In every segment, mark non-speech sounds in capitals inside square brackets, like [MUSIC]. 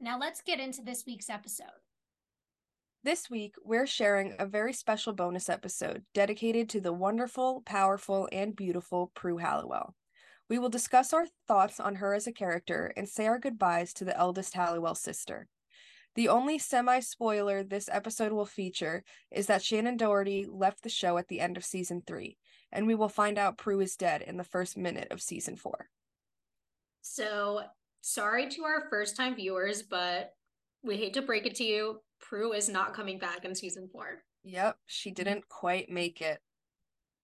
Now let's get into this week's episode. This week, we're sharing a very special bonus episode dedicated to the wonderful, powerful, and beautiful Prue Halliwell. We will discuss our thoughts on her as a character and say our goodbyes to the eldest Halliwell sister. The only semi spoiler this episode will feature is that Shannen Doherty left the show at the end of season three, and we will find out Prue is dead in the first minute of season four. So, sorry to our first time viewers, but we hate to break it to you. Prue is not coming back in season four. Yep, she didn't quite make it.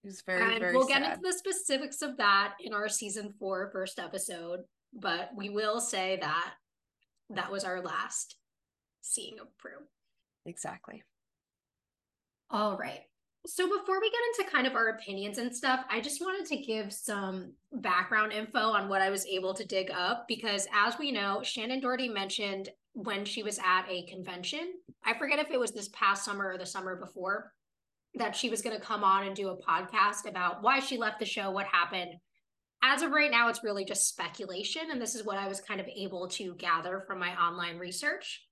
It was very, and very we'll sad. get into the specifics of that in our season four first episode, but we will say that that was our last seeing of Prue. Exactly. All right. So before we get into kind of our opinions and stuff, I just wanted to give some background info on what I was able to dig up because as we know, Shannen Doherty mentioned when she was at a convention, I forget if it was this past summer or the summer before, that she was going to come on and do a podcast about why she left the show, what happened. As of right now, it's really just speculation. And this is what I was kind of able to gather from my online research.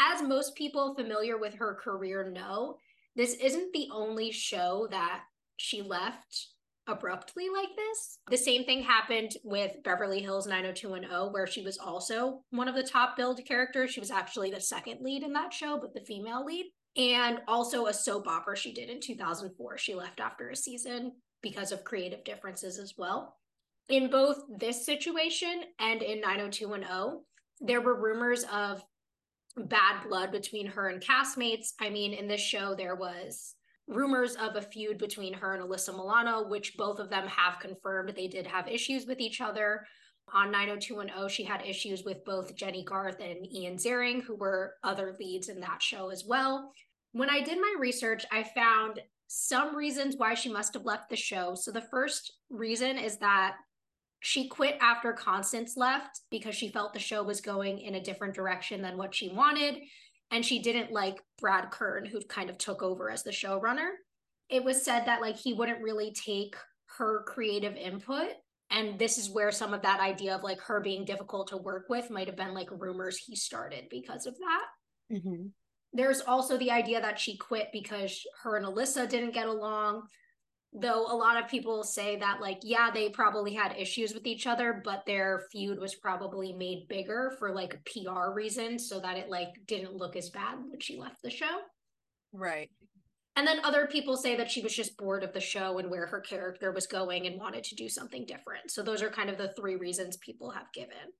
As most people familiar with her career know, this isn't the only show that she left abruptly like this. The same thing happened with Beverly Hills 90210, where she was also one of the top billed characters. She was actually the second lead in that show, but the female lead. And also a soap opera she did in 2004. She left after a season because of creative differences as well. In both this situation and in 90210, there were rumors of bad blood between her and castmates. I mean, in this show, there was rumors of a feud between her and Alyssa Milano, which both of them have confirmed they did have issues with each other. On 90210, she had issues with both Jennie Garth and Ian Ziering, who were other leads in that show as well. When I did my research, I found some reasons why she must have left the show. So the first reason is that she quit after Constance left because she felt the show was going in a different direction than what she wanted. And she didn't like Brad Kern, who kind of took over as the showrunner. It was said that like he wouldn't really take her creative input. And this is where some of that idea of like her being difficult to work with might have been like rumors he started because of that. Mm-hmm. There's also the idea that she quit because her and Alyssa didn't get along though a lot of people say that like yeah they probably had issues with each other but their feud was probably made bigger for like pr reasons so that it like didn't look as bad when she left the show. Right. and then other people say that she was just bored of the show and where her character was going and wanted to do something different. So those are kind of the three reasons people have given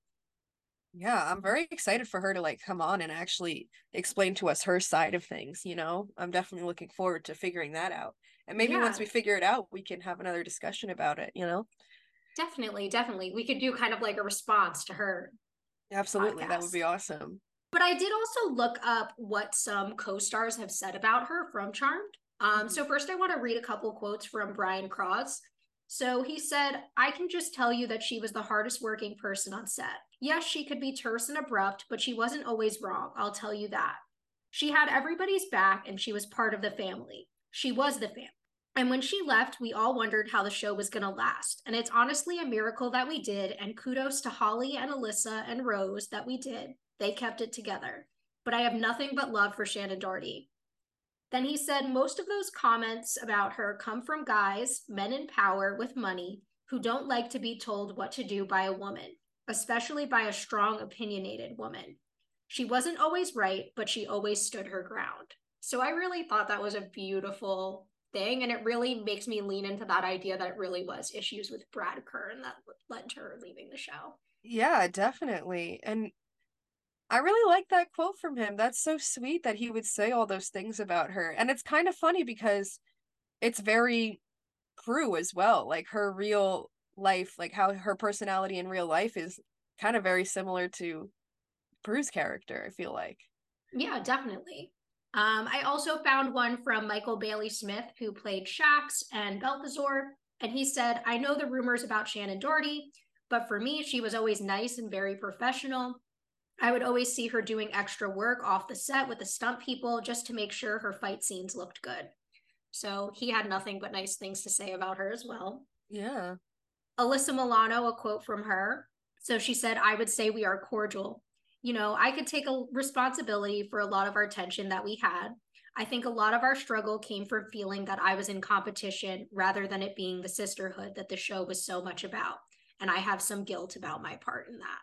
Yeah, I'm very excited for her to like come on and actually explain to us her side of things, you know? I'm definitely looking forward to figuring that out. And maybe once we figure it out, we can have another discussion about it, you know? definitely definitely we could do kind of like a response to her Absolutely. That would be awesome. But I did also look up what some co-stars have said about her from Charmed. Um, Mhm. so first I want to read a couple quotes from Brian Krause. So he said, I can just tell you that she was the hardest working person on set. Yes, she could be terse and abrupt, but she wasn't always wrong. I'll tell you that. She had everybody's back and she was part of the family. She was the family. And when she left, we all wondered how the show was going to last. And it's honestly a miracle that we did. And kudos to Holly and Alyssa and Rose that we did. They kept it together. But I have nothing but love for Shannen Doherty. Then he said most of those comments about her come from guys, men in power with money, who don't like to be told what to do by a woman, especially by a strong, opinionated woman. She wasn't always right, but she always stood her ground. So I really thought that was a beautiful thing. And it really makes me lean into that idea that it really was issues with Brad Kern that led to her leaving the show. Yeah, definitely. And I really like that quote from him. That's so sweet that he would say all those things about her. And it's kind of funny because it's very Prue as well. Like her real life, like how her personality in real life is kind of very similar to Prue's character, I feel like. Yeah, definitely. Um, I also found one from Michael Bailey Smith, who played Shax and Balthazar. And he said, I know the rumors about Shannen Doherty, but for me, she was always nice and very professional. I would always see her doing extra work off the set with the stunt people just to make sure her fight scenes looked good. So he had nothing but nice things to say about her as well. Yeah. Alyssa Milano, a quote from her. So she said, I would say we are cordial. You know, I could take a responsibility for a lot of our tension that we had. I think a lot of our struggle came from feeling that I was in competition rather than it being the sisterhood that the show was so much about. And I have some guilt about my part in that.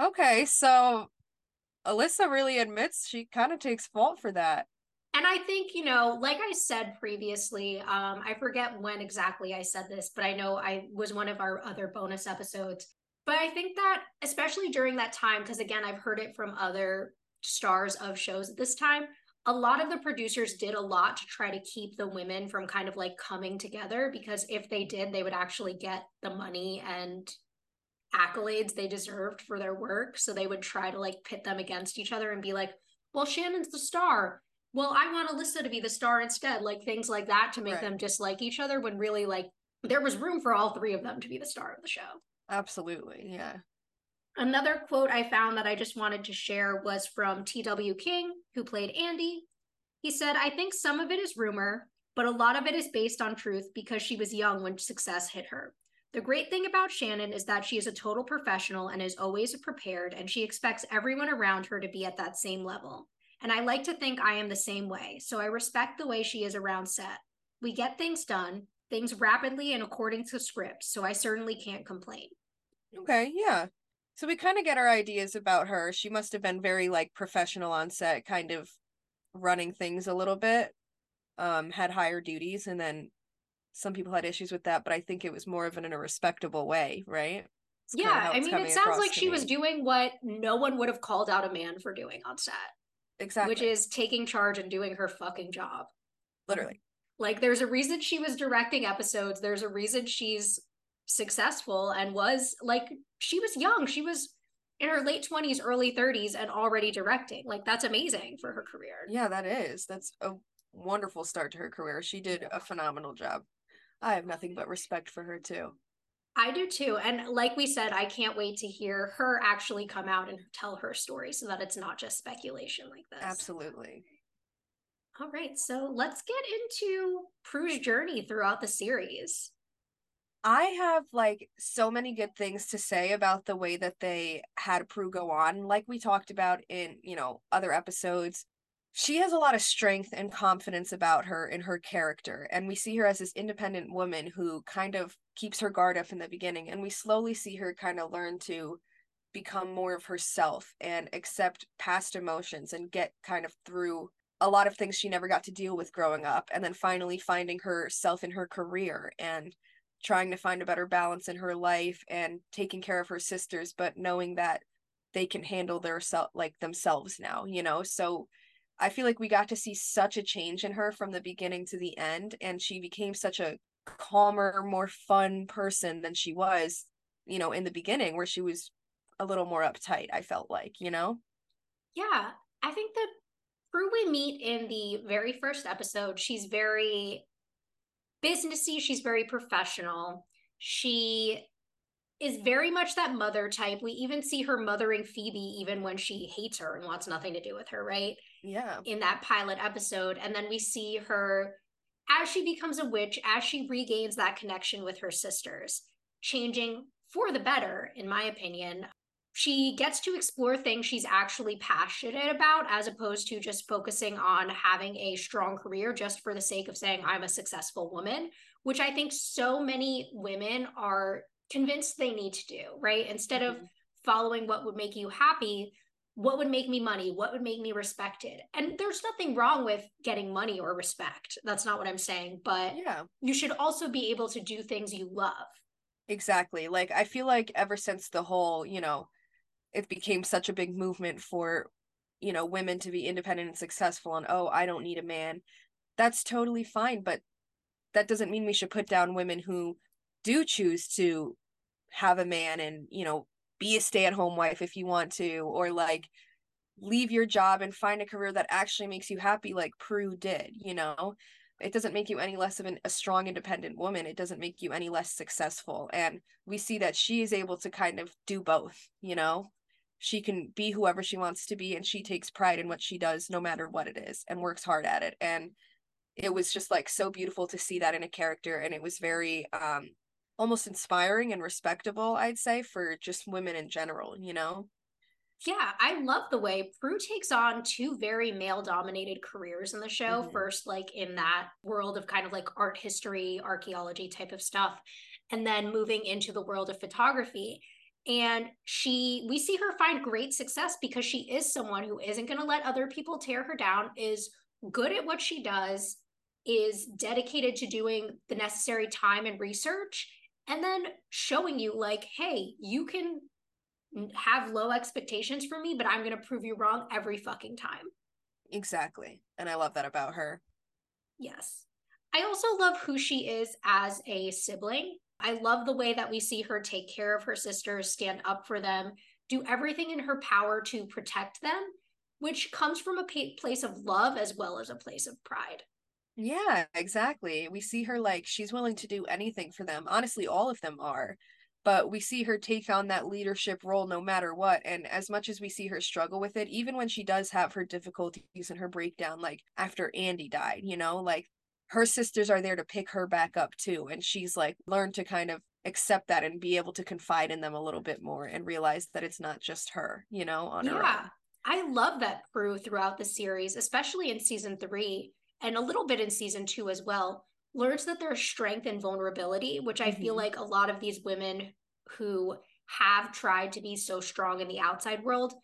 Okay, so Alyssa really admits she kind of takes fault for that. And I think, you know, like I said previously, um, I forget when exactly I said this, but I know I was one of our other bonus episodes. But I think that, especially during that time, because again, I've heard it from other stars of shows at this time, a lot of the producers did a lot to try to keep the women from kind of like coming together because if they did, they would actually get the money and accolades they deserved for their work. So they would try to like pit them against each other and be like, well, Shannen's the star well, I want Alyssa to be the star instead, like things like that to make right. them dislike each other when really like there was room for all three of them to be the star of the show. Absolutely. Yeah. Another quote I found that I just wanted to share was from T.W. King, who played Andy. He said, I think some of it is rumor, but a lot of it is based on truth because she was young when success hit her. The great thing about Shannen is that she is a total professional and is always prepared, and she expects everyone around her to be at that same level. And I like to think I am the same way. So I respect the way she is around set. We get things done, things rapidly and according to script. So I certainly can't complain. Okay, yeah. So we kind of get our ideas about her. She must have been very like professional on set, kind of running things a little bit. Um, had higher duties, and then some people had issues with that, but I think it was more of an in a respectable way, right? It's yeah, I mean, it sounds like she me. was doing what no one would have called out a man for doing on set. Exactly. Which is taking charge and doing her fucking job. Literally. Like there's a reason she was directing episodes. There's a reason she's successful and was like she was young. She was in her late 20s, early 30s and already directing. Like that's amazing for her career. Yeah, that is. That's a wonderful start to her career. She did a phenomenal job. I have nothing but respect for her too. I do too. And like we said, I can't wait to hear her actually come out and tell her story so that it's not just speculation like this. Absolutely. All right. So let's get into Prue's journey throughout the series. I have like so many good things to say about the way that they had Prue go on. Like we talked about in, you know, other episodes, she has a lot of strength and confidence about her in her character and we see her as this independent woman who kind of keeps her guard up in the beginning and we slowly see her kind of learn to become more of herself and accept past emotions and get kind of through a lot of things she never got to deal with growing up and then finally finding herself in her career and trying to find a better balance in her life and taking care of her sisters but knowing that they can handle their self like themselves now you know? So I feel like we got to see such a change in her from the beginning to the end, and she became such a calmer, more fun person than she was, you know, in the beginning, where she was a little more uptight, I felt like, you know? Yeah. I think that Prue we meet in the very first episode, she's very businessy, she's very professional. She is very much that mother type. We even see her mothering Phoebe even when she hates her and wants nothing to do with her, right? Yeah. In that pilot episode. And then we see her as she becomes a witch, as she regains that connection with her sisters, changing for the better, in my opinion. She gets to explore things she's actually passionate about as opposed to just focusing on having a strong career just for the sake of saying, I'm a successful woman, which I think so many women are convinced they need to do, right? Instead mm-hmm. of following what would make you happy, what would make me money? What would make me respected? And there's nothing wrong with getting money or respect. That's not what I'm saying. But yeah, you should also be able to do things you love. Exactly. Like, I feel like ever since the whole, you know, it became such a big movement for, you know, women to be independent and successful and, oh, I don't need a man. That's totally fine. But that doesn't mean we should put down women who do choose to have a man and you know be a stay-at-home wife if you want to or like leave your job and find a career that actually makes you happy like Prue did, you know? It doesn't make you any less of an, a strong independent woman. It doesn't make you any less successful. And we see that she is able to kind of do both, you know? She can be whoever she wants to be and she takes pride in what she does no matter what it is and works hard at it. And it was just like so beautiful to see that in a character and it was very um almost inspiring and respectable, I'd say, for just women in general, you know? Yeah, I love the way Prue takes on two very male dominated careers in the show. Mm-hmm. First, like in that world of kind of like art history, archaeology type of stuff, and then moving into the world of photography. And she, we see her find great success because she is someone who isn't going to let other people tear her down, is good at what she does, is dedicated to doing the necessary time and research, and then showing you, like, hey, you can have low expectations for me, but I'm going to prove you wrong every fucking time. Exactly. And I love that about her. Yes. I also love who she is as a sibling. I love the way that we see her take care of her sisters, stand up for them, do everything in her power to protect them, which comes from a place of love as well as a place of pride. Yeah, exactly. We see her like she's willing to do anything for them. Honestly, all of them are but we see her take on that leadership role no matter what and as much as we see her struggle with it even when she does have her difficulties and her breakdown like after andy died you know like her sisters are there to pick her back up too and she's like learned to kind of accept that and be able to confide in them a little bit more and realize that it's not just her you know on yeah. her i love that Prue throughout the series especially in season three and a little bit in season two as well learns that there's strength and vulnerability, which I mm-hmm. feel like a lot of these women who have tried to be so strong in the outside world,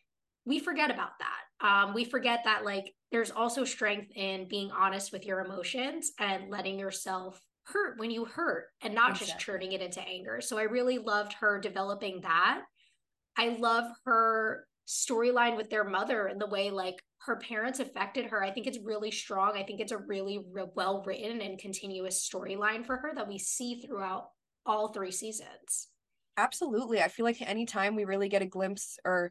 we forget about that. Um, we forget that like there's also strength in being honest with your emotions and letting yourself hurt when you hurt and not exactly. just turning it into anger. So I really loved her developing that. I love her storyline with their mother and the way like her parents affected her. I think it's really strong. I think it's a really re- well written and continuous storyline for her that we see throughout all three seasons. Absolutely. I feel like anytime we really get a glimpse, or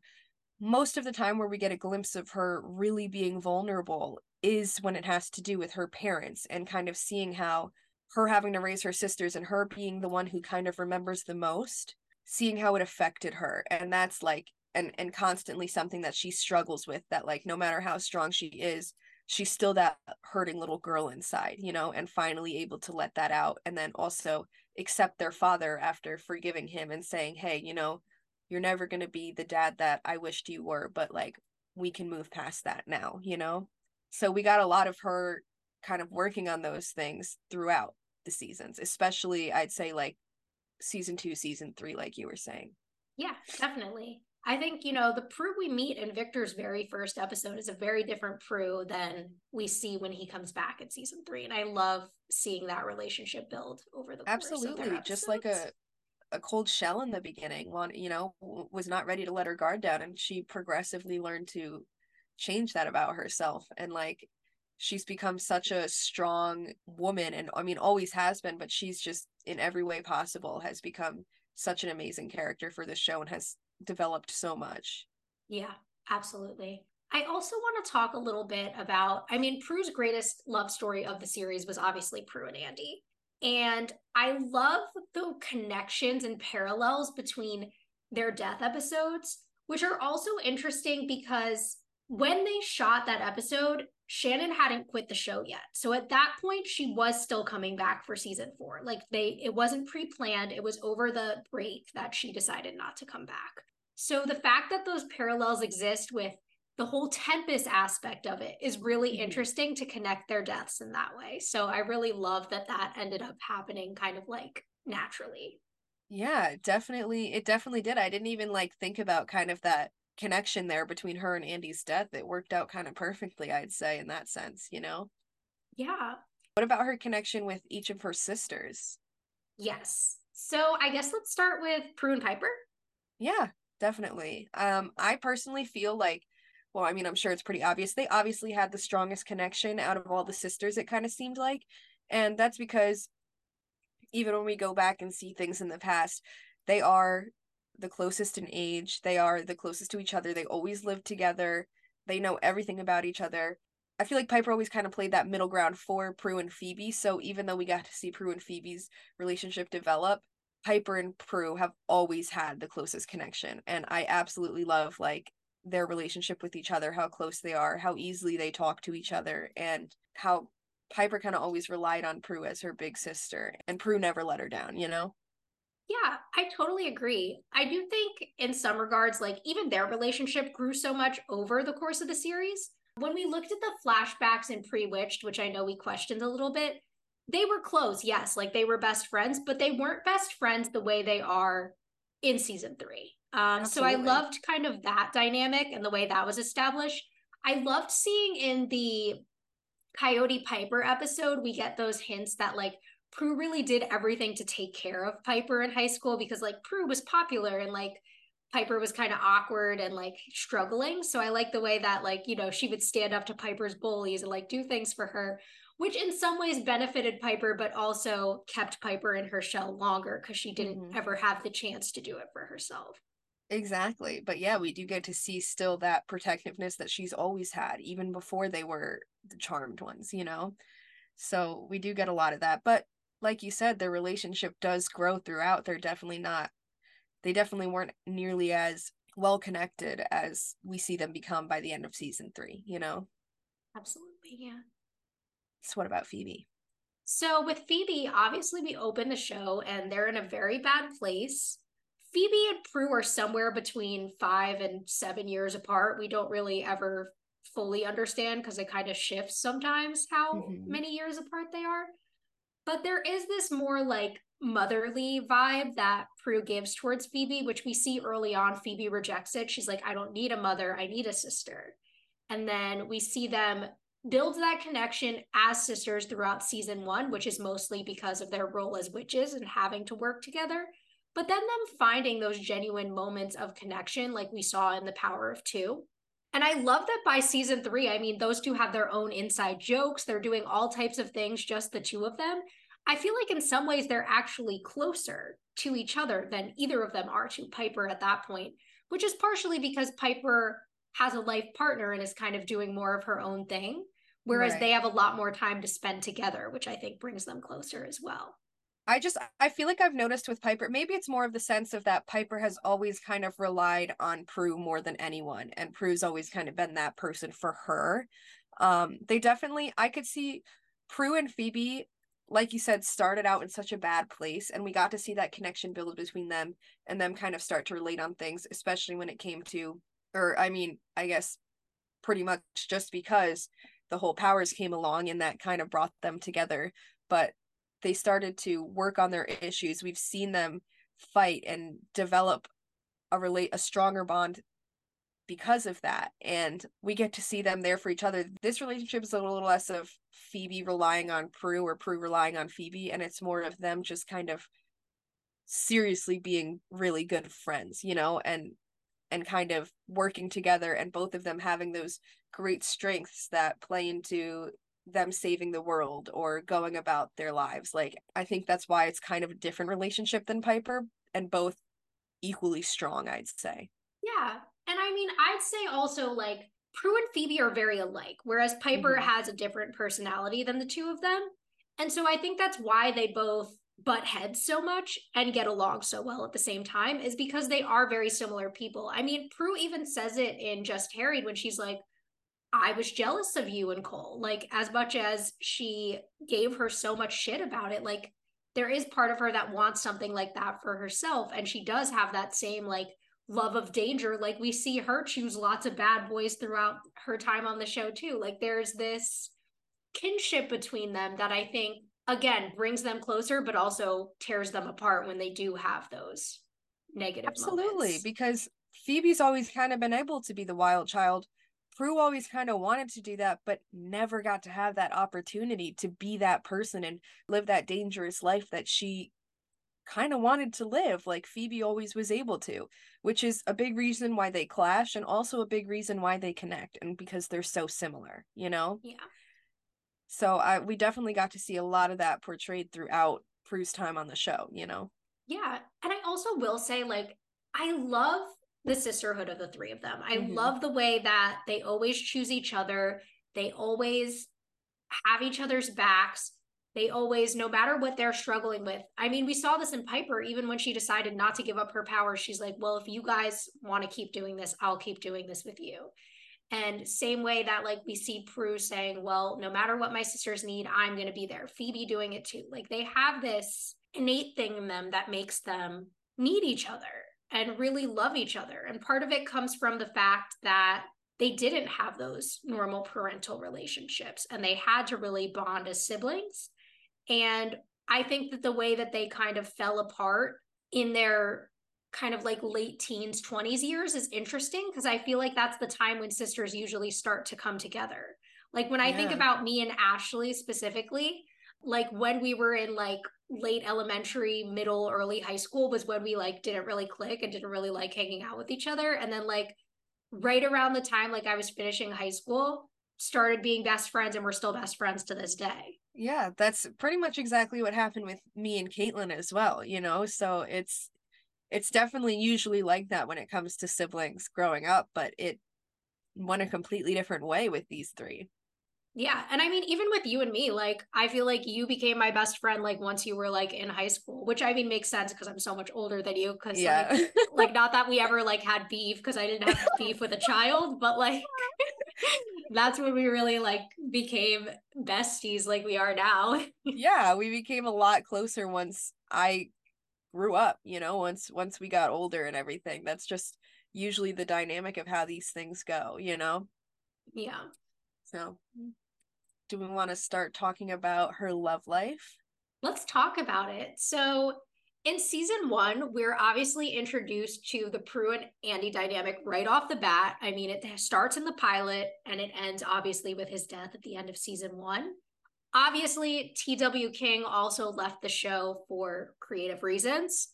most of the time where we get a glimpse of her really being vulnerable, is when it has to do with her parents and kind of seeing how her having to raise her sisters and her being the one who kind of remembers the most, seeing how it affected her. And that's like and and constantly something that she struggles with that like no matter how strong she is she's still that hurting little girl inside you know and finally able to let that out and then also accept their father after forgiving him and saying hey you know you're never going to be the dad that i wished you were but like we can move past that now you know? So we got a lot of her kind of working on those things throughout the seasons especially i'd say like season 2 season 3 like you were saying. Yeah definitely I think, you know, the Prue we meet in Victor's very first episode is a very different Prue than we see when he comes back in season three. And I love seeing that relationship build over the Absolutely. Just like a a cold shell in the beginning, one, you know, was not ready to let her guard down. And she progressively learned to change that about herself. And like she's become such a strong woman and I mean always has been, but she's just in every way possible has become such an amazing character for this show and has developed so much. Yeah, absolutely. I also want to talk a little bit about, I mean, Prue's greatest love story of the series was obviously Prue and Andy. And I love the connections and parallels between their death episodes, which are also interesting because when they shot that episode, Shannen hadn't quit the show yet. So at that point, she was still coming back for season four. Like they, it wasn't pre planned, it was over the break that she decided not to come back. So the fact that those parallels exist with the whole Tempus aspect of it is really mm-hmm. interesting to connect their deaths in that way. So I really love that that ended up happening kind of like naturally. Yeah, definitely. It definitely did. I didn't even like think about kind of that connection there between her and Andy's death. It worked out kind of perfectly, I'd say, in that sense, you know? Yeah. What about her connection with each of her sisters? Yes. So I guess let's start with Prue and Piper. Yeah definitely. Um, I personally feel like, well, I mean, I'm sure it's pretty obvious. They obviously had the strongest connection out of all the sisters, it kind of seemed like. And that's because even when we go back and see things in the past, they are the closest in age. They are the closest to each other. They always live together. They know everything about each other. I feel like Piper always kind of played that middle ground for Prue and Phoebe. So even though we got to see Prue and Phoebe's relationship develop, Piper and Prue have always had the closest connection. And I absolutely love like their relationship with each other, how close they are, how easily they talk to each other, and how Piper kind of always relied on Prue as her big sister, and Prue never let her down, you know? Yeah, I totally agree. I do think in some regards, like even their relationship grew so much over the course of the series. When we looked at the flashbacks in Pre-Witched, which I know we questioned a little bit, they were close, yes, like they were best friends, but they weren't best friends the way they are in season three. Um, so I loved kind of that dynamic and the way that was established. I loved seeing in the Coyote Piper episode, we get those hints that like Prue really did everything to take care of Piper in high school because like Prue was popular and like Piper was kind of awkward and like struggling. So I like the way that like, you know, she would stand up to Piper's bullies and like do things for her, which in some ways benefited Piper, but also kept Piper in her shell longer because she didn't mm-hmm. ever have the chance to do it for herself. Exactly. But yeah, we do get to see still that protectiveness that she's always had, even before they were the charmed ones, you know? So we do get a lot of that. But like you said, their relationship does grow throughout. They're definitely not, they definitely weren't nearly as well connected as we see them become by the end of season three, you know? Absolutely. Yeah. So, what about Phoebe? So, with Phoebe, obviously, we open the show and they're in a very bad place. Phoebe and Prue are somewhere between five and seven years apart. We don't really ever fully understand because it kind of shifts sometimes how mm-hmm. many years apart they are. But there is this more like motherly vibe that Prue gives towards Phoebe, which we see early on. Phoebe rejects it. She's like, I don't need a mother, I need a sister. And then we see them build that connection as sisters throughout season one, which is mostly because of their role as witches and having to work together. But then them finding those genuine moments of connection, like we saw in The Power of Two. And I love that by season three, I mean, those two have their own inside jokes. They're doing all types of things, just the two of them. I feel like in some ways they're actually closer to each other than either of them are to Piper at that point, which is partially because Piper has a life partner and is kind of doing more of her own thing, whereas right. they have a lot more time to spend together, which I think brings them closer as well. I just I feel like I've noticed with Piper, maybe it's more of the sense of that Piper has always kind of relied on Prue more than anyone, and Prue's always kind of been that person for her. Um, they definitely I could see Prue and Phoebe, like you said, started out in such a bad place, and we got to see that connection build between them and them kind of start to relate on things, especially when it came to, or I mean, I guess pretty much just because the whole powers came along and that kind of brought them together. But they started to work on their issues we've seen them fight and develop a relate a stronger bond because of that and we get to see them there for each other. This relationship is a little less of phoebe relying on prue or prue relying on phoebe and it's more of them just kind of seriously being really good friends you know and and kind of working together and both of them having those great strengths that play into them saving the world or going about their lives. Like I think that's why it's kind of a different relationship than Piper and both equally strong, I'd say. Yeah. And I mean, I'd say also like Prue and Phoebe are very alike, whereas Piper mm-hmm. has a different personality than the two of them. And so I think that's why they both butt heads so much and get along so well at the same time is because they are very similar people. I mean, Prue even says it in Just Harried when she's like, I was jealous of you and Cole. Like, as much as she gave her so much shit about it, like, there is part of her that wants something like that for herself. And she does have that same, like, love of danger. Like, we see her choose lots of bad boys throughout her time on the show, too. Like, there's this kinship between them that I think, again, brings them closer, but also tears them apart when they do have those negative Absolutely. Moments. Because Phoebe's always kind of been able to be the wild child Prue always kind of wanted to do that, but never got to have that opportunity to be that person and live that dangerous life that she kind of wanted to live, like Phoebe always was able to, which is a big reason why they clash and also a big reason why they connect, and because they're so similar, you know? Yeah. So I we definitely got to see a lot of that portrayed throughout Prue's time on the show, you know? Yeah. And I also will say, like, I love the sisterhood of the three of them. I Mhm. love the way that they always choose each other. They always have each other's backs. They always, no matter what they're struggling with. I mean, we saw this in Piper, even when she decided not to give up her power. She's like, well, if you guys want to keep doing this, I'll keep doing this with you. And same way that like we see Prue saying, well, no matter what my sisters need, I'm going to be there. Phoebe doing it too. Like they have this innate thing in them that makes them need each other and really love each other. And part of it comes from the fact that they didn't have those normal parental relationships and they had to really bond as siblings. And I think that the way that they kind of fell apart in their kind of like late teens, 20s years is interesting because I feel like that's the time when sisters usually start to come together. Like when I think about me and Ashley specifically, like when we were in like late elementary, middle, early high school was when we like didn't really click and didn't really like hanging out with each other. And then like right around the time like I was finishing high school, started being best friends and we're still best friends to this day. Yeah, that's pretty much exactly what happened with me and Caitlin as well, you know? So it's it's definitely usually like that when it comes to siblings growing up, but it went a completely different way with these three. Yeah. And I mean, even with you and me, like, I feel like you became my best friend, like, once you were like in high school, which I mean makes sense because I'm so much older than you. Cause, Yeah. like, like, not that we ever like had beef because I didn't have [LAUGHS] beef with a child, but like, [LAUGHS] that's when we really like became besties like we are now. yeah, we became a lot closer once I grew up, you know, once once we got older and everything. That's just usually the dynamic of how these things go, you know? yeah. So mm. Do we want to start talking about her love life? Let's talk about it. So, in season one, we're obviously introduced to the Prue and Andy dynamic right off the bat. I mean, it starts in the pilot and it ends obviously with his death at the end of season one. Obviously, T.W. King also left the show for creative reasons.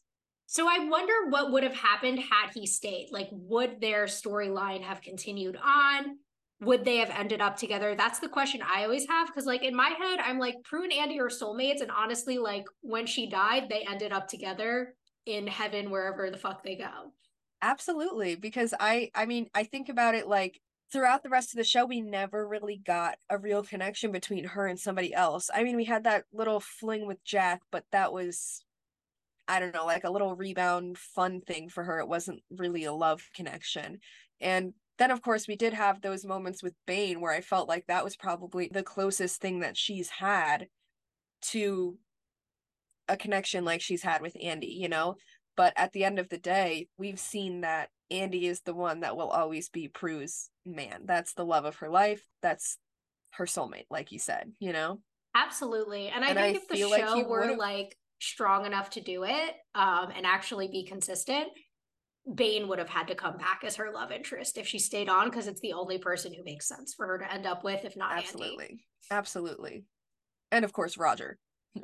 So, I wonder what would have happened had he stayed. Like, would their storyline have continued on? Would they have ended up together? That's the question I always have. Cause like in my head, I'm like, Prue and Andy are soulmates. And honestly, like when she died, they ended up together in heaven, wherever the fuck they go. Absolutely, because I I mean, I think about it like throughout the rest of the show we never really got a real connection between her and somebody else. I mean, we had that little fling with Jack, but that was I don't know, like a little rebound fun thing for her. It wasn't really a love connection. And then of course we did have those moments with Bane where I felt like that was probably the closest thing that she's had to a connection like she's had with Andy, you know? But at the end of the day, we've seen that Andy is the one that will always be Prue's man. That's the love of her life. That's her soulmate, like you said, you know? Absolutely. And I And think I if the feel like show were would've- like strong enough to do it um and actually be consistent, Bane would have had to come back as her love interest if she stayed on because it's the only person who makes sense for her to end up with, if not Andy. Absolutely. Absolutely. And of course, Roger. [LAUGHS]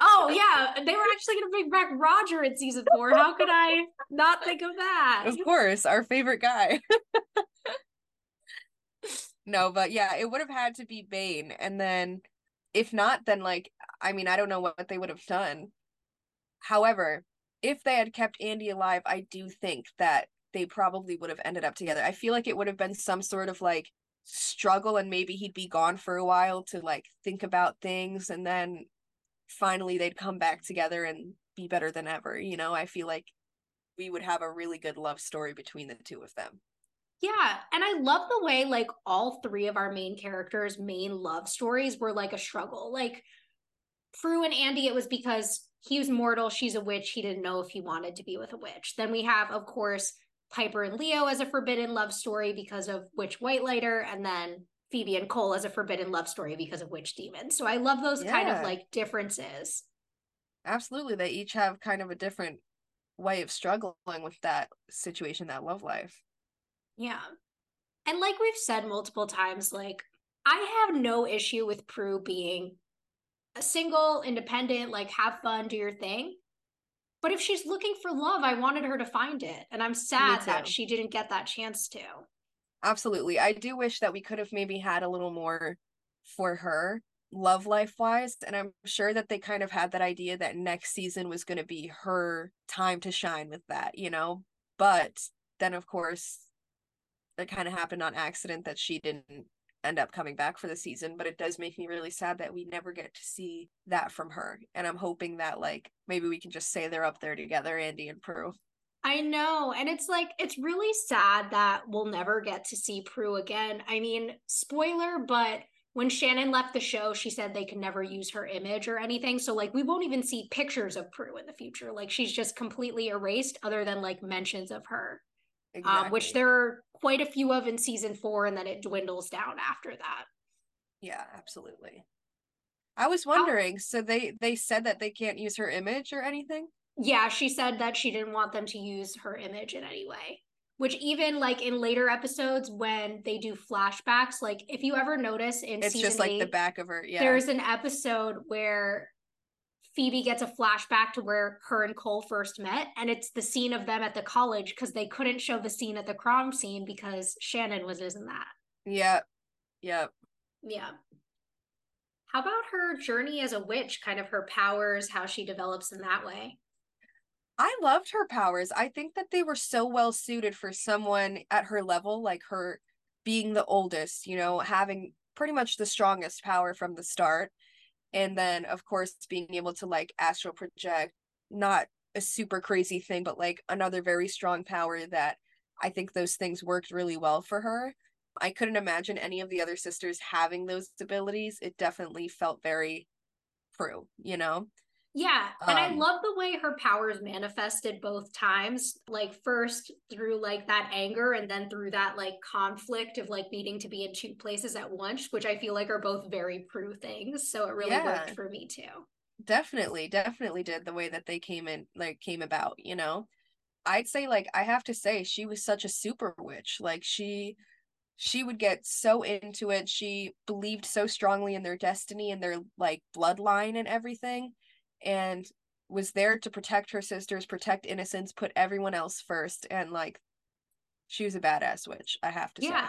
Oh yeah, they were actually going to bring back Roger in season four. How could I not think of that? of course, our favorite guy. [LAUGHS] no, but yeah, it would have had to be Bane. And then if not, then like, I mean, I don't know what they would have done. However, if they had kept Andy alive, I do think that they probably would have ended up together. I feel like it would have been some sort of like struggle and maybe he'd be gone for a while to like think about things and then finally they'd come back together and be better than ever. You know, I feel like we would have a really good love story between the two of them. Yeah, and I love the way like all three of our main characters' main love stories were like a struggle. Like Prue and Andy, it was because he was mortal, she's a witch. He didn't know if he wanted to be with a witch. Then we have, of course, Piper and Leo as a forbidden love story because of Witch Whitelighter, and then Phoebe and Cole as a forbidden love story because of Witch Demon. So I love those kind of like differences. Absolutely. They each have kind of a different way of struggling with that situation, that love life. Yeah. And like we've said multiple times, like I have no issue with Prue being a single, independent, like have fun, do your thing. But if she's looking for love, I wanted her to find it. And I'm sad that she didn't get that chance to. Absolutely. I do wish that we could have maybe had a little more for her. love life wise and i'm sure that they kind of had that idea that next season was going to be her time to shine with that you know but then of course it kind of happened on accident that she didn't end up coming back for the season but it does make me really sad that we never get to see that from her and i'm hoping that like maybe we can just say they're up there together andy and prue I know. And it's like, it's really sad that we'll never get to see Prue again. I mean, spoiler, but when Shannen left the show, she said they could never use her image or anything. So, like, we won't even see pictures of Prue in the future. Like, she's just completely erased, other than like mentions of her, exactly. um, which there are quite a few of in season four, and then it dwindles down after that. yeah absolutely i was wondering so they they said that they can't use her image or anything Yeah, she said that she didn't want them to use her image in any way. Which even like in later episodes when they do flashbacks, like if you ever notice in it's season just like eight, the back of her yeah there's an episode where Phoebe gets a flashback to where her and Cole first met, and it's the scene of them at the college because they couldn't show the scene at the prom scene because Shannen was in that. yep yep Yeah. How about her journey as a witch, kind of her powers, how she develops in that way? I loved her powers. I think that they were so well suited for someone at her level, like her being the oldest, you know, having pretty much the strongest power from the start. And then, of course, being able to like astral project, not a super crazy thing, but like another very strong power that I think those things worked really well for her. I couldn't imagine any of the other sisters having those abilities. It definitely felt very true you know? Yeah, and I Um, love the way her powers manifested both times. Like first through like that anger and then through that like conflict of like needing to be in two places at once, which I feel like are both very Prue things. So it really Yeah. worked for me too. definitely definitely did the way that they came in like came about you know i'd say like i have to say she was such a super witch like she she would get so into it she believed so strongly in their destiny and their like bloodline and everything and was there to protect her sisters protect innocence put everyone else first and like she was a badass witch i have to Yeah. say Yeah.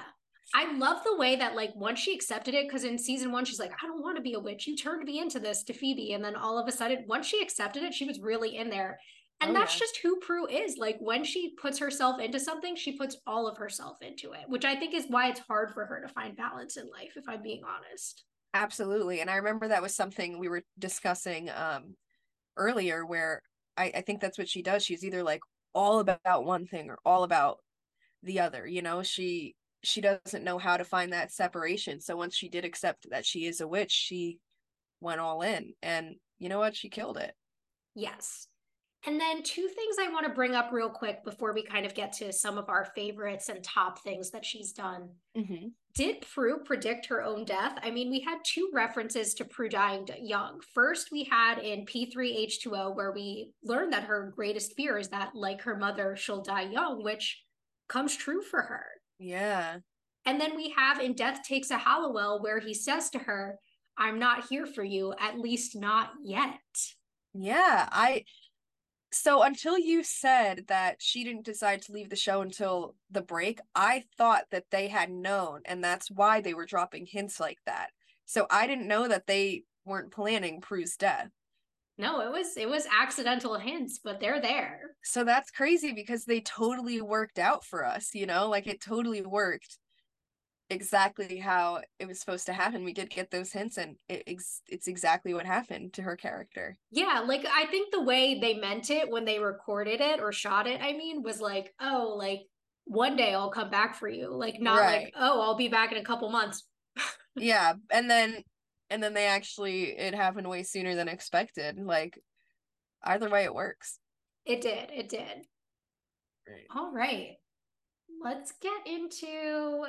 I love the way that like once she accepted it, because in season one, she's like, I don't want to be a witch. You turned me into this to Phoebe. And then all of a sudden, once she accepted it, she was really in there. And Oh, that's yeah. just who Prue is. Like when she puts herself into something, she puts all of herself into it, which I think is why it's hard for her to find balance in life, if I'm being honest. Absolutely. And I remember that was something we were discussing um earlier where I, I think that's what she does. She's either like all about one thing or all about the other. You know, she she doesn't know how to find that separation. So once she did accept that she is a witch, she went all in. And you know what? She killed it. Yes. And then two things I want to bring up real quick before we kind of get to some of our favorites and top things that she's done. Mm-hmm. Did Prue predict her own death? I mean, we had two references to Prue dying young. First, we had in P3H2O, where we learned that her greatest fear is that, like her mother, she'll die young, which comes true for her. Yeah. And then we have in Death Takes a Halliwell, where he says to her, I'm not here for you, at least not yet. Yeah. I so until you said that she didn't decide to leave the show until the break, I thought that they had known, and that's why they were dropping hints like that. So I didn't know that they weren't planning Prue's death. No, it was it was accidental hints, but they're there. So that's crazy because they totally worked out for us, you know? Like it totally worked exactly how it was supposed to happen. We did get those hints and it, ex- it's exactly what happened to her character. Yeah, like I think the way they meant it when they recorded it or shot it, I mean, was like, oh, like one day I'll come back for you. Like not Right. like, oh, I'll be back in a couple months. [LAUGHS] yeah and then and then they actually it happened way sooner than expected like either way it works It did, it did. All right. Let's get into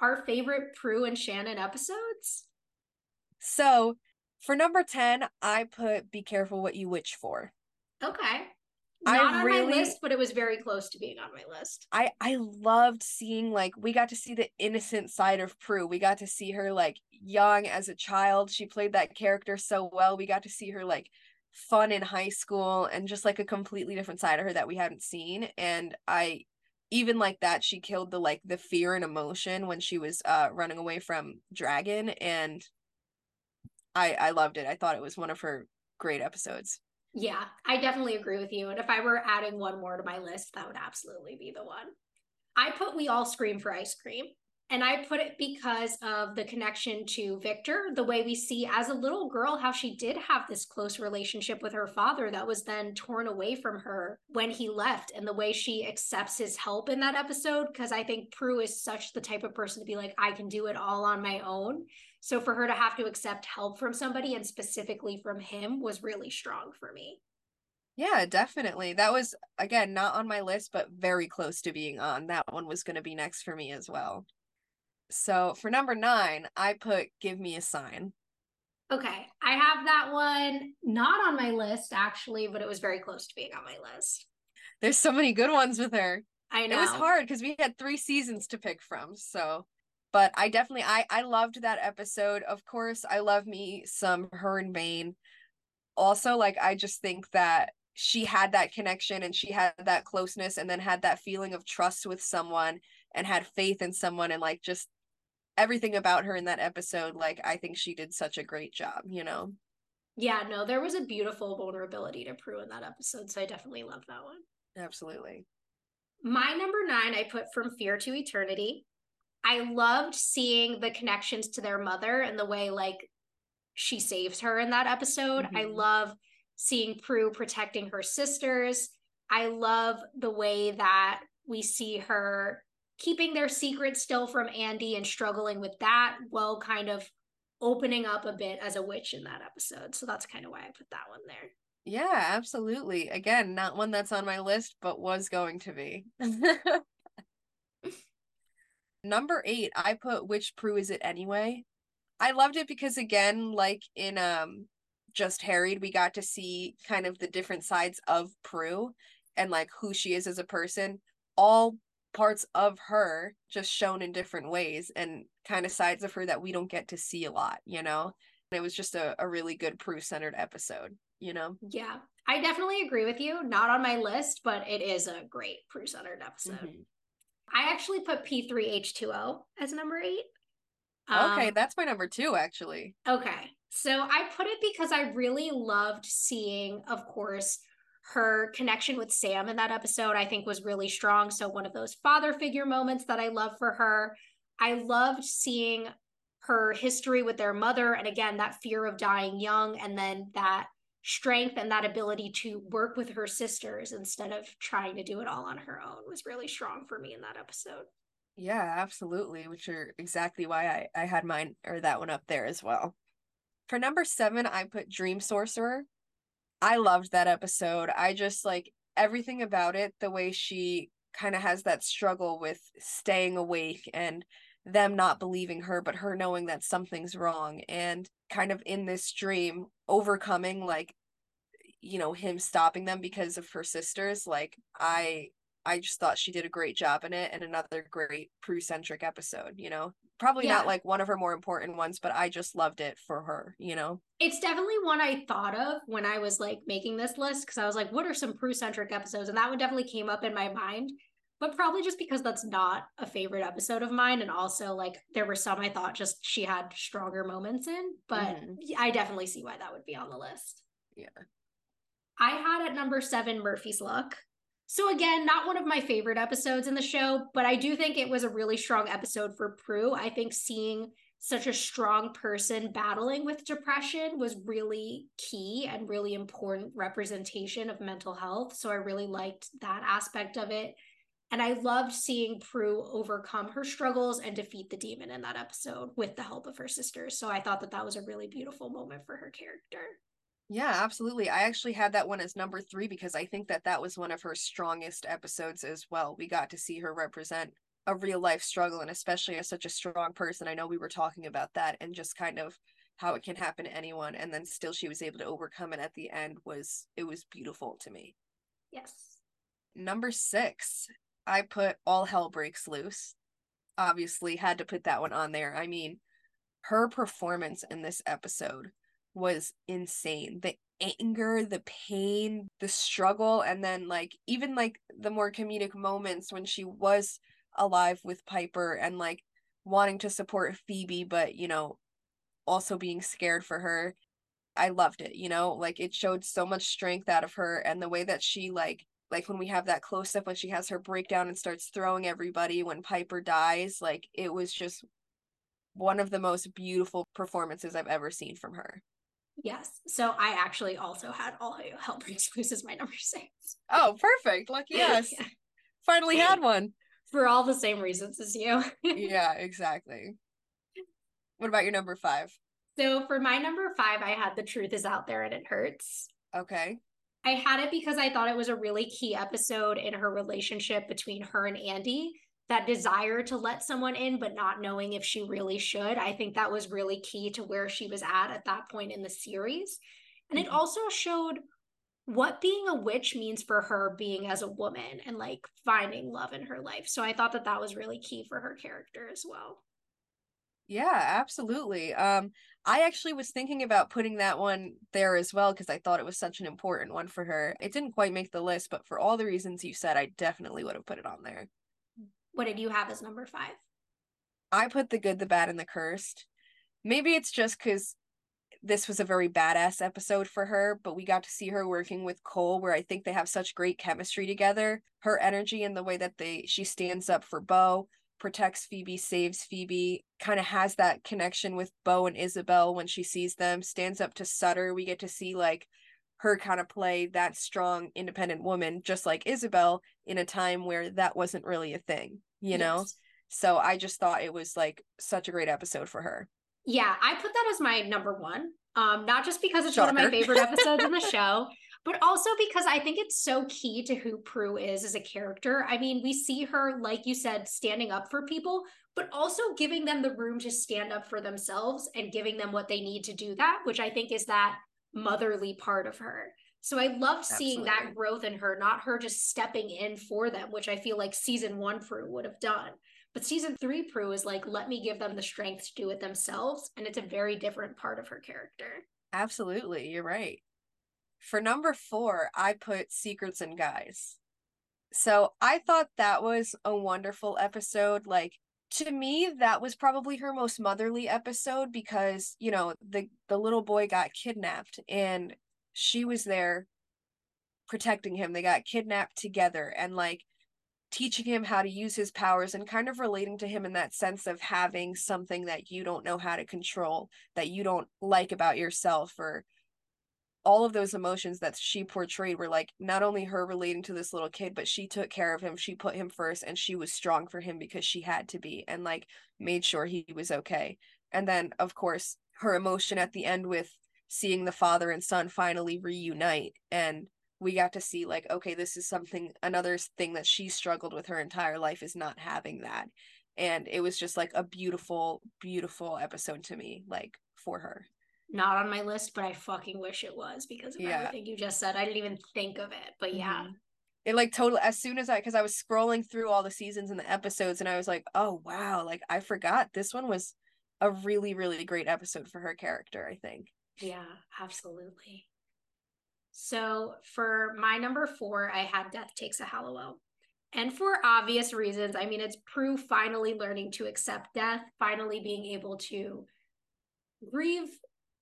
our favorite Prue and Shannen episodes. so for number 10 i put be careful what you wish for Okay. I Not on really- my list, but it was very close to being on my list. i i loved seeing like we got to see the innocent side of prue we got to see her like young as a child she played that character so well we got to see her like fun in high school and just like a completely different side of her that we hadn't seen and i even like that she killed the like the fear and emotion when she was uh running away from dragon and I I loved it. I thought it was one of her great episodes. Yeah, I definitely agree with you. And if I were adding one more to my list, that would absolutely be the one. I put We All Scream for Ice Cream. And I put it because of the connection to Victor, the way we see as a little girl how she did have this close relationship with her father that was then torn away from her when he left, and the way she accepts his help in that episode. Because I think Prue is such the type of person to be like, I can do it all on my own. So for her to have to accept help from somebody and specifically from him was really strong for me. Yeah, definitely. That was again not on my list, but very close to being on. That one was going to be next for me as well. So for number nine, I put Give Me a Sign. Okay. I have that one not on my list actually, but it was very close to being on my list. There's so many good ones with her. I know. It was hard because we had three seasons to pick from. So but I definitely I I loved that episode. Of course, I love me some her and Bane. Also, like I just think that she had that connection and she had that closeness and then had that feeling of trust with someone and had faith in someone and like just everything about her in that episode like i think she did such a great job you know? Yeah no there was a beautiful vulnerability to prue in that episode so i definitely love that one. Absolutely. My number nine i put from fear to eternity. I loved seeing the connections to their mother and the way like she saves her in that episode. Mm-hmm. i love seeing prue protecting her sisters. I love the way that we see her keeping their secret still from Andy and struggling with that while kind of opening up a bit as a witch in that episode. So that's kind of why I put that one there. Yeah, absolutely. Again, not one that's on my list, but was going to be. [LAUGHS] Number eight, I put which Prue is it anyway? I loved it because again, like in um just harried, we got to see kind of the different sides of Prue and like who she is as a person, all parts of her just shown in different ways and kind of sides of her that we don't get to see a lot, you know? And it was just a, a really good Prue centered episode, you know? Yeah, I definitely agree with you. Not on my list, but it is a great Prue centered episode. Mm-hmm. I actually put P3H2O as number eight. Okay, um, that's my number two, actually. Okay. So I put it because I really loved seeing, of course, her connection with Sam in that episode, I think, was really strong. So, one of those father figure moments that I love for her. I loved seeing her history with their mother. And again, that fear of dying young, and then that strength and that ability to work with her sisters instead of trying to do it all on her own was really strong for me in that episode. Yeah, absolutely. Which are exactly why I, I had mine or that one up there as well. For number seven, I put Dream Sorcerer. I loved that episode. I just like everything about it, the way she kind of has that struggle with staying awake and them not believing her, but her knowing that something's wrong and kind of in this dream overcoming like you know him stopping them because of her sisters like i i just thought she did a great job in it and another great prue centric episode you know probably yeah. not like one of her more important ones but i just loved it for her you know? It's definitely one i thought of when i was like making this list because i was like what are some prue centric episodes? And that one definitely came up in my mind but probably just because that's not a favorite episode of mine and also like there were some i thought just she had stronger moments in but mm-hmm. i definitely see why that would be on the list. Yeah. I had at number seven murphy's luck so again, not one of my favorite episodes in the show, but I do think it was a really strong episode for Prue. I think seeing such a strong person battling with depression was really key and really important representation of mental health. So I really liked that aspect of it. And I loved seeing Prue overcome her struggles and defeat the demon in that episode with the help of her sisters. So I thought that that was a really beautiful moment for her character. Yeah, absolutely. I actually had that one as number three because I think that that was one of her strongest episodes as well. We got to see her represent a real life struggle, and especially as such a strong person. I know we were talking about that and just kind of how it can happen to anyone, and then still she was able to overcome it at the end was it was beautiful to me. Yes. Number six, I put All Hell Breaks Loose. Obviously, had to put that one on there. I mean, her performance in this episode was insane. The anger, the pain, the struggle, and then like even like the more comedic moments when she was alive with Piper and like wanting to support Phoebe, but you know, also being scared for her. I loved it, you know, like it showed so much strength out of her and the way that she like like when we have that close up when she has her breakdown and starts throwing everybody when Piper dies, like it was just one of the most beautiful performances I've ever seen from her. Yes. So I actually also had All Hell Breaks [LAUGHS] Loose as my number six. Oh, perfect. Lucky us. yeah. Finally had one. For all the same reasons as you. [LAUGHS] yeah, exactly. What about your number five? So for my number five, I had The Truth is Out There and It Hurts. Okay. I had it because I thought it was a really key episode in her relationship between her and Andy. That desire to let someone in, but not knowing if she really should. I think that was really key to where she was at at that point in the series. And mm-hmm. it also showed what being a witch means for her being as a woman and like finding love in her life. So I thought that that was really key for her character as well. Yeah, absolutely. Um I actually was thinking about putting that one there as well because I thought it was such an important one for her. It didn't quite make the list, but for all the reasons you said, I definitely would have put it on there. What did you have as number five? I put the good, the bad, and the cursed. Maybe it's just because this was a very badass episode for her, but we got to see her working with Cole, where I think they have such great chemistry together. Her energy and the way that they she stands up for Bo, protects Phoebe, saves Phoebe, kind of has that connection with Bo and Isabel when she sees them, stands up to Sutter. We get to see like her kind of play that strong, independent woman, just like Isabel, in a time where that wasn't really a thing, you yes. know? So I just thought it was like such a great episode for her. Yeah, I put that as my number one. Um, not just because it's Shocker. one of my favorite episodes in the [LAUGHS] show, but also because I think it's so key to who Prue is as a character. I mean, we see her, like you said, standing up for people, but also giving them the room to stand up for themselves and giving them what they need to do that, which I think is that motherly part of her. So I loved seeing Absolutely. that growth in her, not her just stepping in for them, which I feel like season one Prue would have done. But season three Prue is like, let me give them the strength to do it themselves. And it's a very different part of her character. Absolutely. You're right. For number four, I put Secrets and Guys. So I thought that was a wonderful episode. Like, to me that was probably her most motherly episode because you know the the little boy got kidnapped and she was there protecting him. They got kidnapped together and like teaching him how to use his powers and kind of relating to him in that sense of having something that you don't know how to control that you don't like about yourself or all of those emotions that she portrayed were like not only her relating to this little kid but she took care of him she put him first and she was strong for him because she had to be and like made sure he was okay. And then of course her emotion at the end with seeing the father and son finally reunite and we got to see like okay this is something another thing that she struggled with her entire life is not having that and it was just like a beautiful beautiful episode to me like for her not on my list, but I fucking wish it was because of yeah. everything you just said. I didn't even think of it, but yeah. Mm-hmm. It like totally as soon as I because I was scrolling through all the seasons and the episodes and I was like, oh wow, like I forgot this one was a really really great episode for her character. I think. Yeah, absolutely. So for my number four, I had Death Takes a Halliwell. And for obvious reasons, I mean, it's Prue finally learning to accept death, finally being able to grieve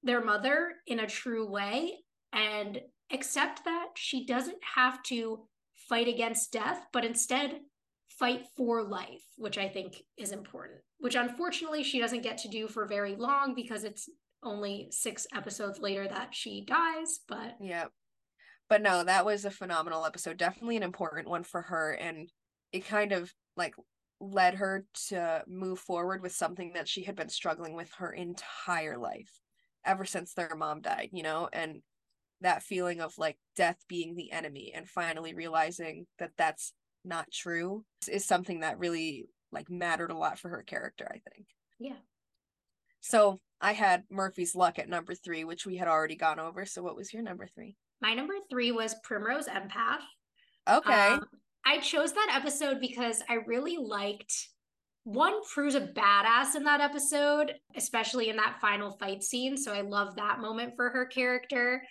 their mother in a true way and accept that she doesn't have to fight against death, but instead fight for life, which I think is important, which unfortunately she doesn't get to do for very long because it's only six episodes later that she dies. But yeah. But no, that was a phenomenal episode. Definitely an important one for her. And it kind of like led her to move forward with something that she had been struggling with her entire life ever since their mom died, you know, and that feeling of like death being the enemy and finally realizing that that's not true is something that really like mattered a lot for her character, I think. Yeah. So I had Murphy's Luck at number three, which we had already gone over. So what was your number three? My number three was Primrose Empath. Okay. Um, I chose that episode because I really liked one Prue's a badass in that episode, especially in that final fight scene. So I love that moment for her character.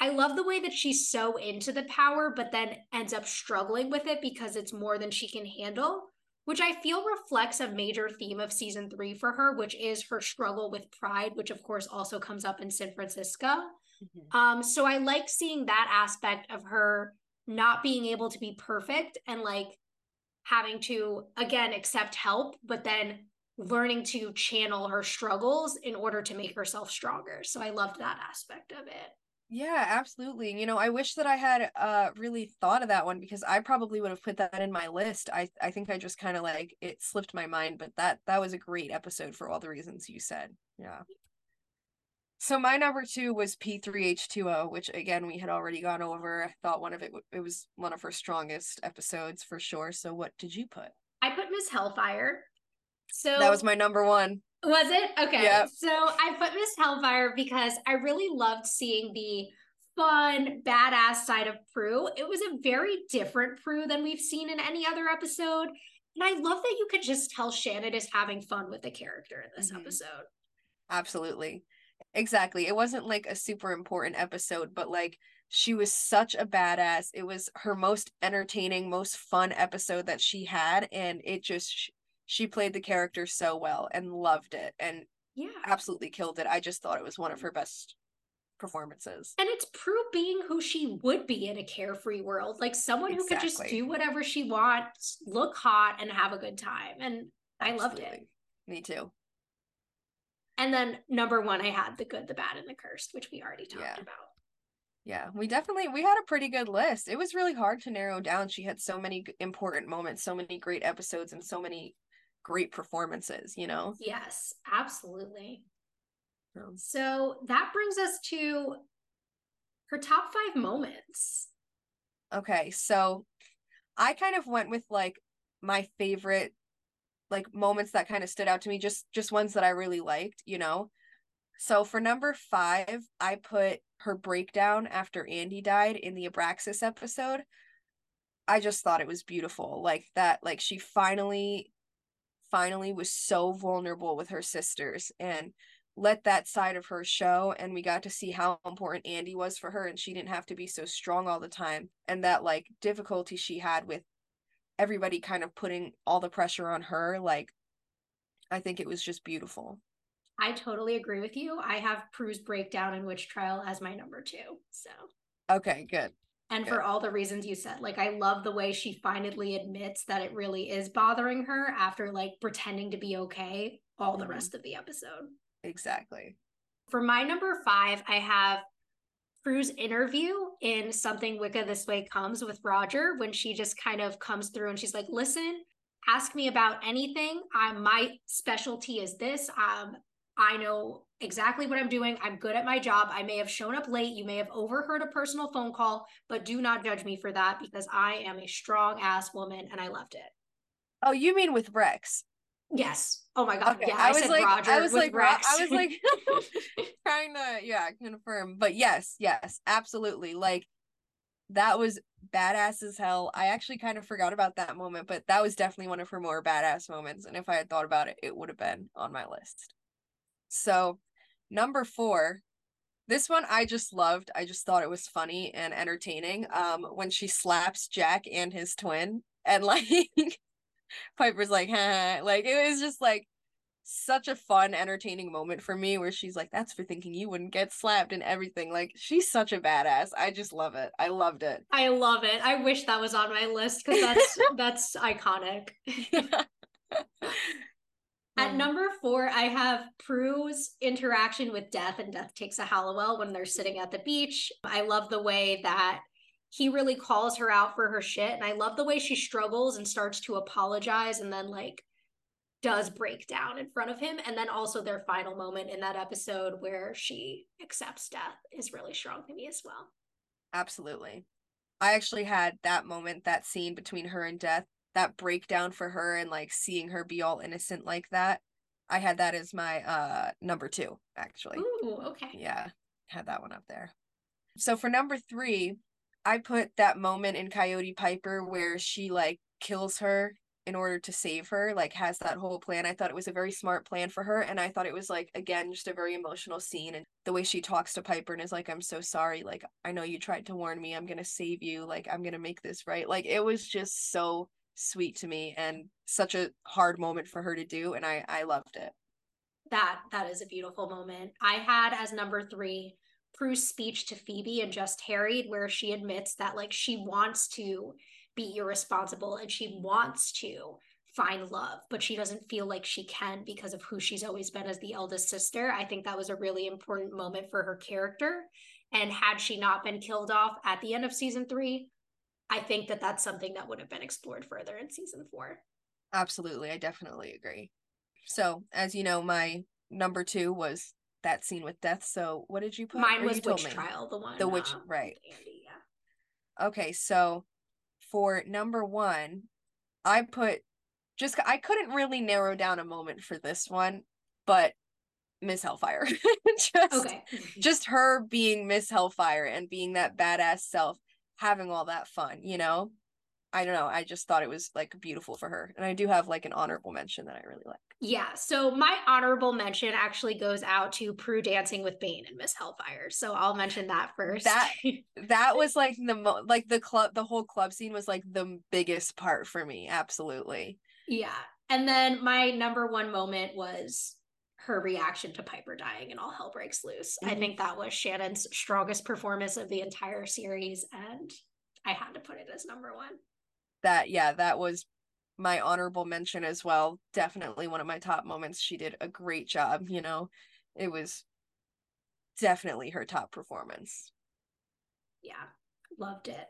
I love the way that she's so into the power, but then ends up struggling with it because it's more than she can handle. Which I feel reflects a major theme of season three for her, which is her struggle with pride, which of course also comes up in Sin Francisco. Mm-hmm. Um, so I like seeing that aspect of her not being able to be perfect and like having to again accept help, but then learning to channel her struggles in order to make herself stronger. So I loved that aspect of it. Yeah, absolutely. You know, I wish that I had uh really thought of that one because I probably would have put that in my list. I I think I just kind of like it slipped my mind, but that that was a great episode for all the reasons you said. Yeah. So my number 2 was P3H2O, which again we had already gone over. I thought one of it it was one of her strongest episodes for sure. So what did you put? I put Miss Hellfire. So That was my number 1. Was it? Okay. Yep. So I put Miss Hellfire because I really loved seeing the fun, badass side of Prue. It was a very different Prue than we've seen in any other episode. And I love that you could just tell Shannen is having fun with the character in this mm-hmm. episode. Absolutely. Exactly. It wasn't like a super important episode, but like she was such a badass. It was her most entertaining, most fun episode that she had. And it just, she played the character so well and loved it and yeah absolutely killed it i just thought it was one of mm. her best performances and it's Prue being who she would be in a carefree world like someone exactly. who could just do whatever she wants look hot and have a good time and i loved it me too and then number one i had the good the bad and the cursed which we already talked yeah. about yeah, we definitely we had a pretty good list. It was really hard to narrow down. She had so many important moments, so many great episodes and so many great performances, you know? Yes, absolutely. Um, so that brings us to her top five moments. Okay, so I kind of went with like my favorite like moments that kind of stood out to me, just just ones that I really liked, you know. So for number five, I put her breakdown after Andy died in the Abraxas episode. I just thought it was beautiful. Like that, like she finally finally was so vulnerable with her sisters and let that side of her show and we got to see how important Andy was for her and she didn't have to be so strong all the time and that like difficulty she had with everybody kind of putting all the pressure on her like I think it was just beautiful. I totally agree with you. I have Prue's breakdown in Witch Trial as my number 2. So Okay, good and yeah. for all the reasons you said like i love the way she finally admits that it really is bothering her after like pretending to be okay all mm-hmm. the rest of the episode exactly for my number five i have Prue's interview in Something Wicca This Way Comes with Roger when she just kind of comes through and she's like, listen, ask me about anything. I my specialty is this. Um, I know exactly what I'm doing. I'm good at my job. I may have shown up late. You may have overheard a personal phone call, but do not judge me for that because I am a strong ass woman and I loved it. Oh, you mean with Rex? Yes. Oh my god. Okay. Yeah, I, I was like, Roger I was like, Rex. I was like trying to, yeah, confirm. But yes, yes, absolutely. Like that was badass as hell. I actually kind of forgot about that moment, but that was definitely one of her more badass moments. And if I had thought about it, it would have been on my list. So, number four, this one I just loved. I just thought it was funny and entertaining. Um, when she slaps Jack and his twin, and [LAUGHS] like Piper's like, ha, like it was just like such a fun, entertaining moment for me where she's like, That's for thinking you wouldn't get slapped and everything. Like, she's such a badass. I just love it. I loved it. I love it. I wish that was on my list because that's [LAUGHS] that's iconic. [LAUGHS] At number four, I have Prue's interaction with Death and Death Takes a Halliwell when they're sitting at the beach. I love the way that he really calls her out for her shit. And I love the way she struggles and starts to apologize and then, like, does break down in front of him. And then also their final moment in that episode where she accepts death is really strong to me as well. Absolutely. I actually had that moment, that scene between her and Death that breakdown for her and like seeing her be all innocent like that. I had that as my uh number two, actually. Ooh, okay. Yeah, had that one up there. So for number three, I put that moment in Coyote Piper where she like kills her in order to save her, like has that whole plan. I thought it was a very smart plan for her. And I thought it was like, again, just a very emotional scene. And the way she talks to Piper and is like, I'm so sorry. Like, I know you tried to warn me. I'm going to save you. Like, I'm going to make this right. Like, it was just so sweet to me and such a hard moment for her to do and I I loved it. That that is a beautiful moment. I had as number 3 Prue's speech to Phoebe and Just Harried where she admits that like she wants to be irresponsible and she wants to find love, but she doesn't feel like she can because of who she's always been as the eldest sister. I think that was a really important moment for her character. And had she not been killed off at the end of season three, I think that that's something that would have been explored further in season four. Absolutely. I definitely agree. So, as you know, my number two was that scene with death. So, what did you put? Mine was Witch Trial, the one. The Witch, uh, right. Andy, yeah. Okay. So, for number one, I put just I couldn't really narrow down a moment for this one, but Miss Hellfire. [LAUGHS] just okay. [LAUGHS] just her being Miss Hellfire and being that badass self, having all that fun, you know? I don't know. I just thought it was like beautiful for her. And I do have like an honorable mention that I really like. Yeah. So my honorable mention actually goes out to Prue dancing with Bane and Miss Hellfire. So I'll mention that first. That [LAUGHS] that was like the mo- like the club the whole club scene was like the biggest part for me. Absolutely. Yeah. And then my number one moment was her reaction to Piper dying and all hell breaks loose. Mm-hmm. I think that was Shannen's strongest performance of the entire series. And I had to put it as number one. That, yeah, that was my honorable mention as well. Definitely one of my top moments. She did a great job. You know, it was definitely her top performance. Yeah, loved it.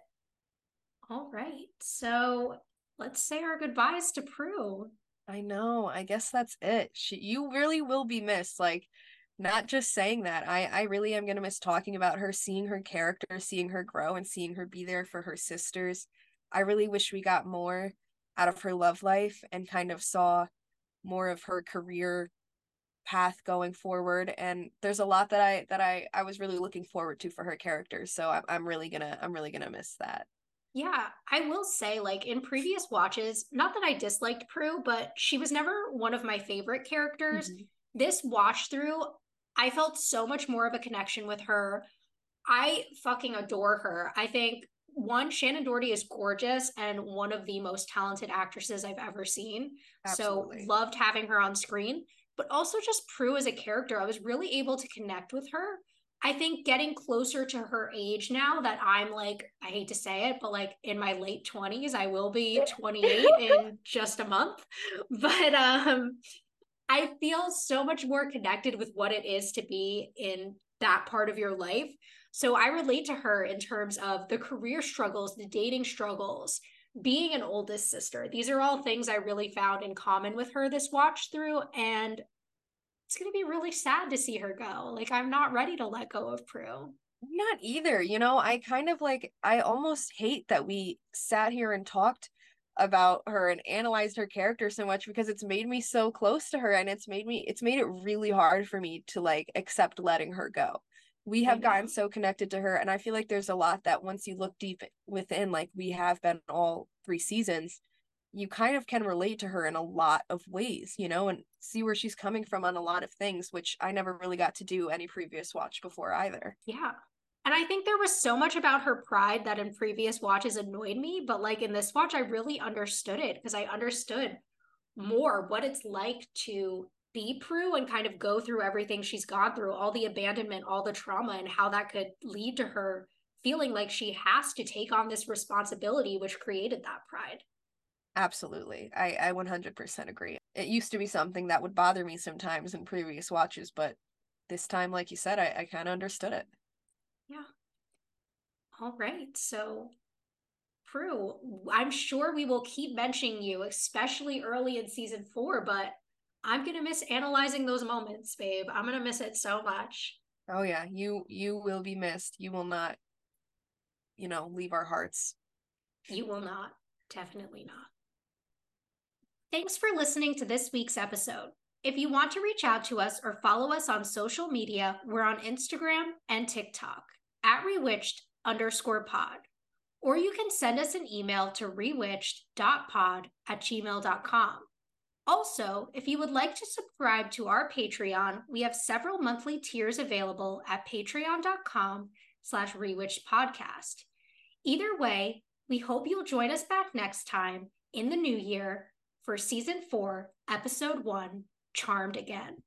All right. So let's say our goodbyes to Prue. I know. I guess that's it. She you really will be missed. Like not just saying that. I I really am going to miss talking about her, seeing her character, seeing her grow and seeing her be there for her sisters. I really wish we got more out of her love life and kind of saw more of her career path going forward and there's a lot that I that I I was really looking forward to for her character so I'm I'm really to I'm really to miss that. Yeah, I will say, like in previous watches, not that I disliked Prue, but she was never one of my favorite characters. Mm-hmm. This watch through, I felt so much more of a connection with her. I fucking adore her. I think one, Shannen Doherty is gorgeous and one of the most talented actresses I've ever seen. Absolutely. So loved having her on screen, but also just Prue as a character. I was really able to connect with her I think getting closer to her age now that I'm like, I hate to say it, but like in my late 20s, I will be 28 [LAUGHS] in just a month. But um I feel so much more connected with what it is to be in that part of your life. So I relate to her in terms of the career struggles, the dating struggles, being an oldest sister. These are all things I really found in common with her this watch through. And it's going to be really sad to see her go. Like, I'm not ready to let go of Prue. Not either. You know, I kind of like, I almost hate that we sat here and talked about her and analyzed her character so much because it's made me so close to her and it's made me, it's made it really hard for me to like accept letting her go. We have gotten so connected to her. And I feel like there's a lot that once you look deep within, like we have been all three seasons, you kind of can relate to her in a lot of ways, you know, and see where she's coming from on a lot of things, which I never really got to do any previous watch before either. Yeah. And I think there was so much about her pride that in previous watches annoyed me, but like in this watch, I really understood it because I understood more what it's like to be Prue and kind of go through everything she's gone through, all the abandonment, all the trauma, and how that could lead to her feeling like she has to take on this responsibility, which created that pride. Absolutely. I, I 100% agree. It used to be something that would bother me sometimes in previous watches, but this time, like you said, I, I kind of understood it. Yeah. All right. So, Prue, I'm sure we will keep mentioning you, especially early in season four, but I'm going to miss analyzing those moments, babe. I'm going to miss it so much. Oh yeah, you you will be missed. You will not you know, leave our hearts. You will not. Definitely not. Thanks for listening to this week's episode. If you want to reach out to us or follow us on social media, we're on Instagram and TikTok at rewitched underscore pod. Or you can send us an email to rewitched.pod at gmail.com. Also, if you would like to subscribe to our Patreon, we have several monthly tiers available at patreon.com slash rewitched podcast. Either way, we hope you'll join us back next time in the new year for season four, episode one Charmed Again.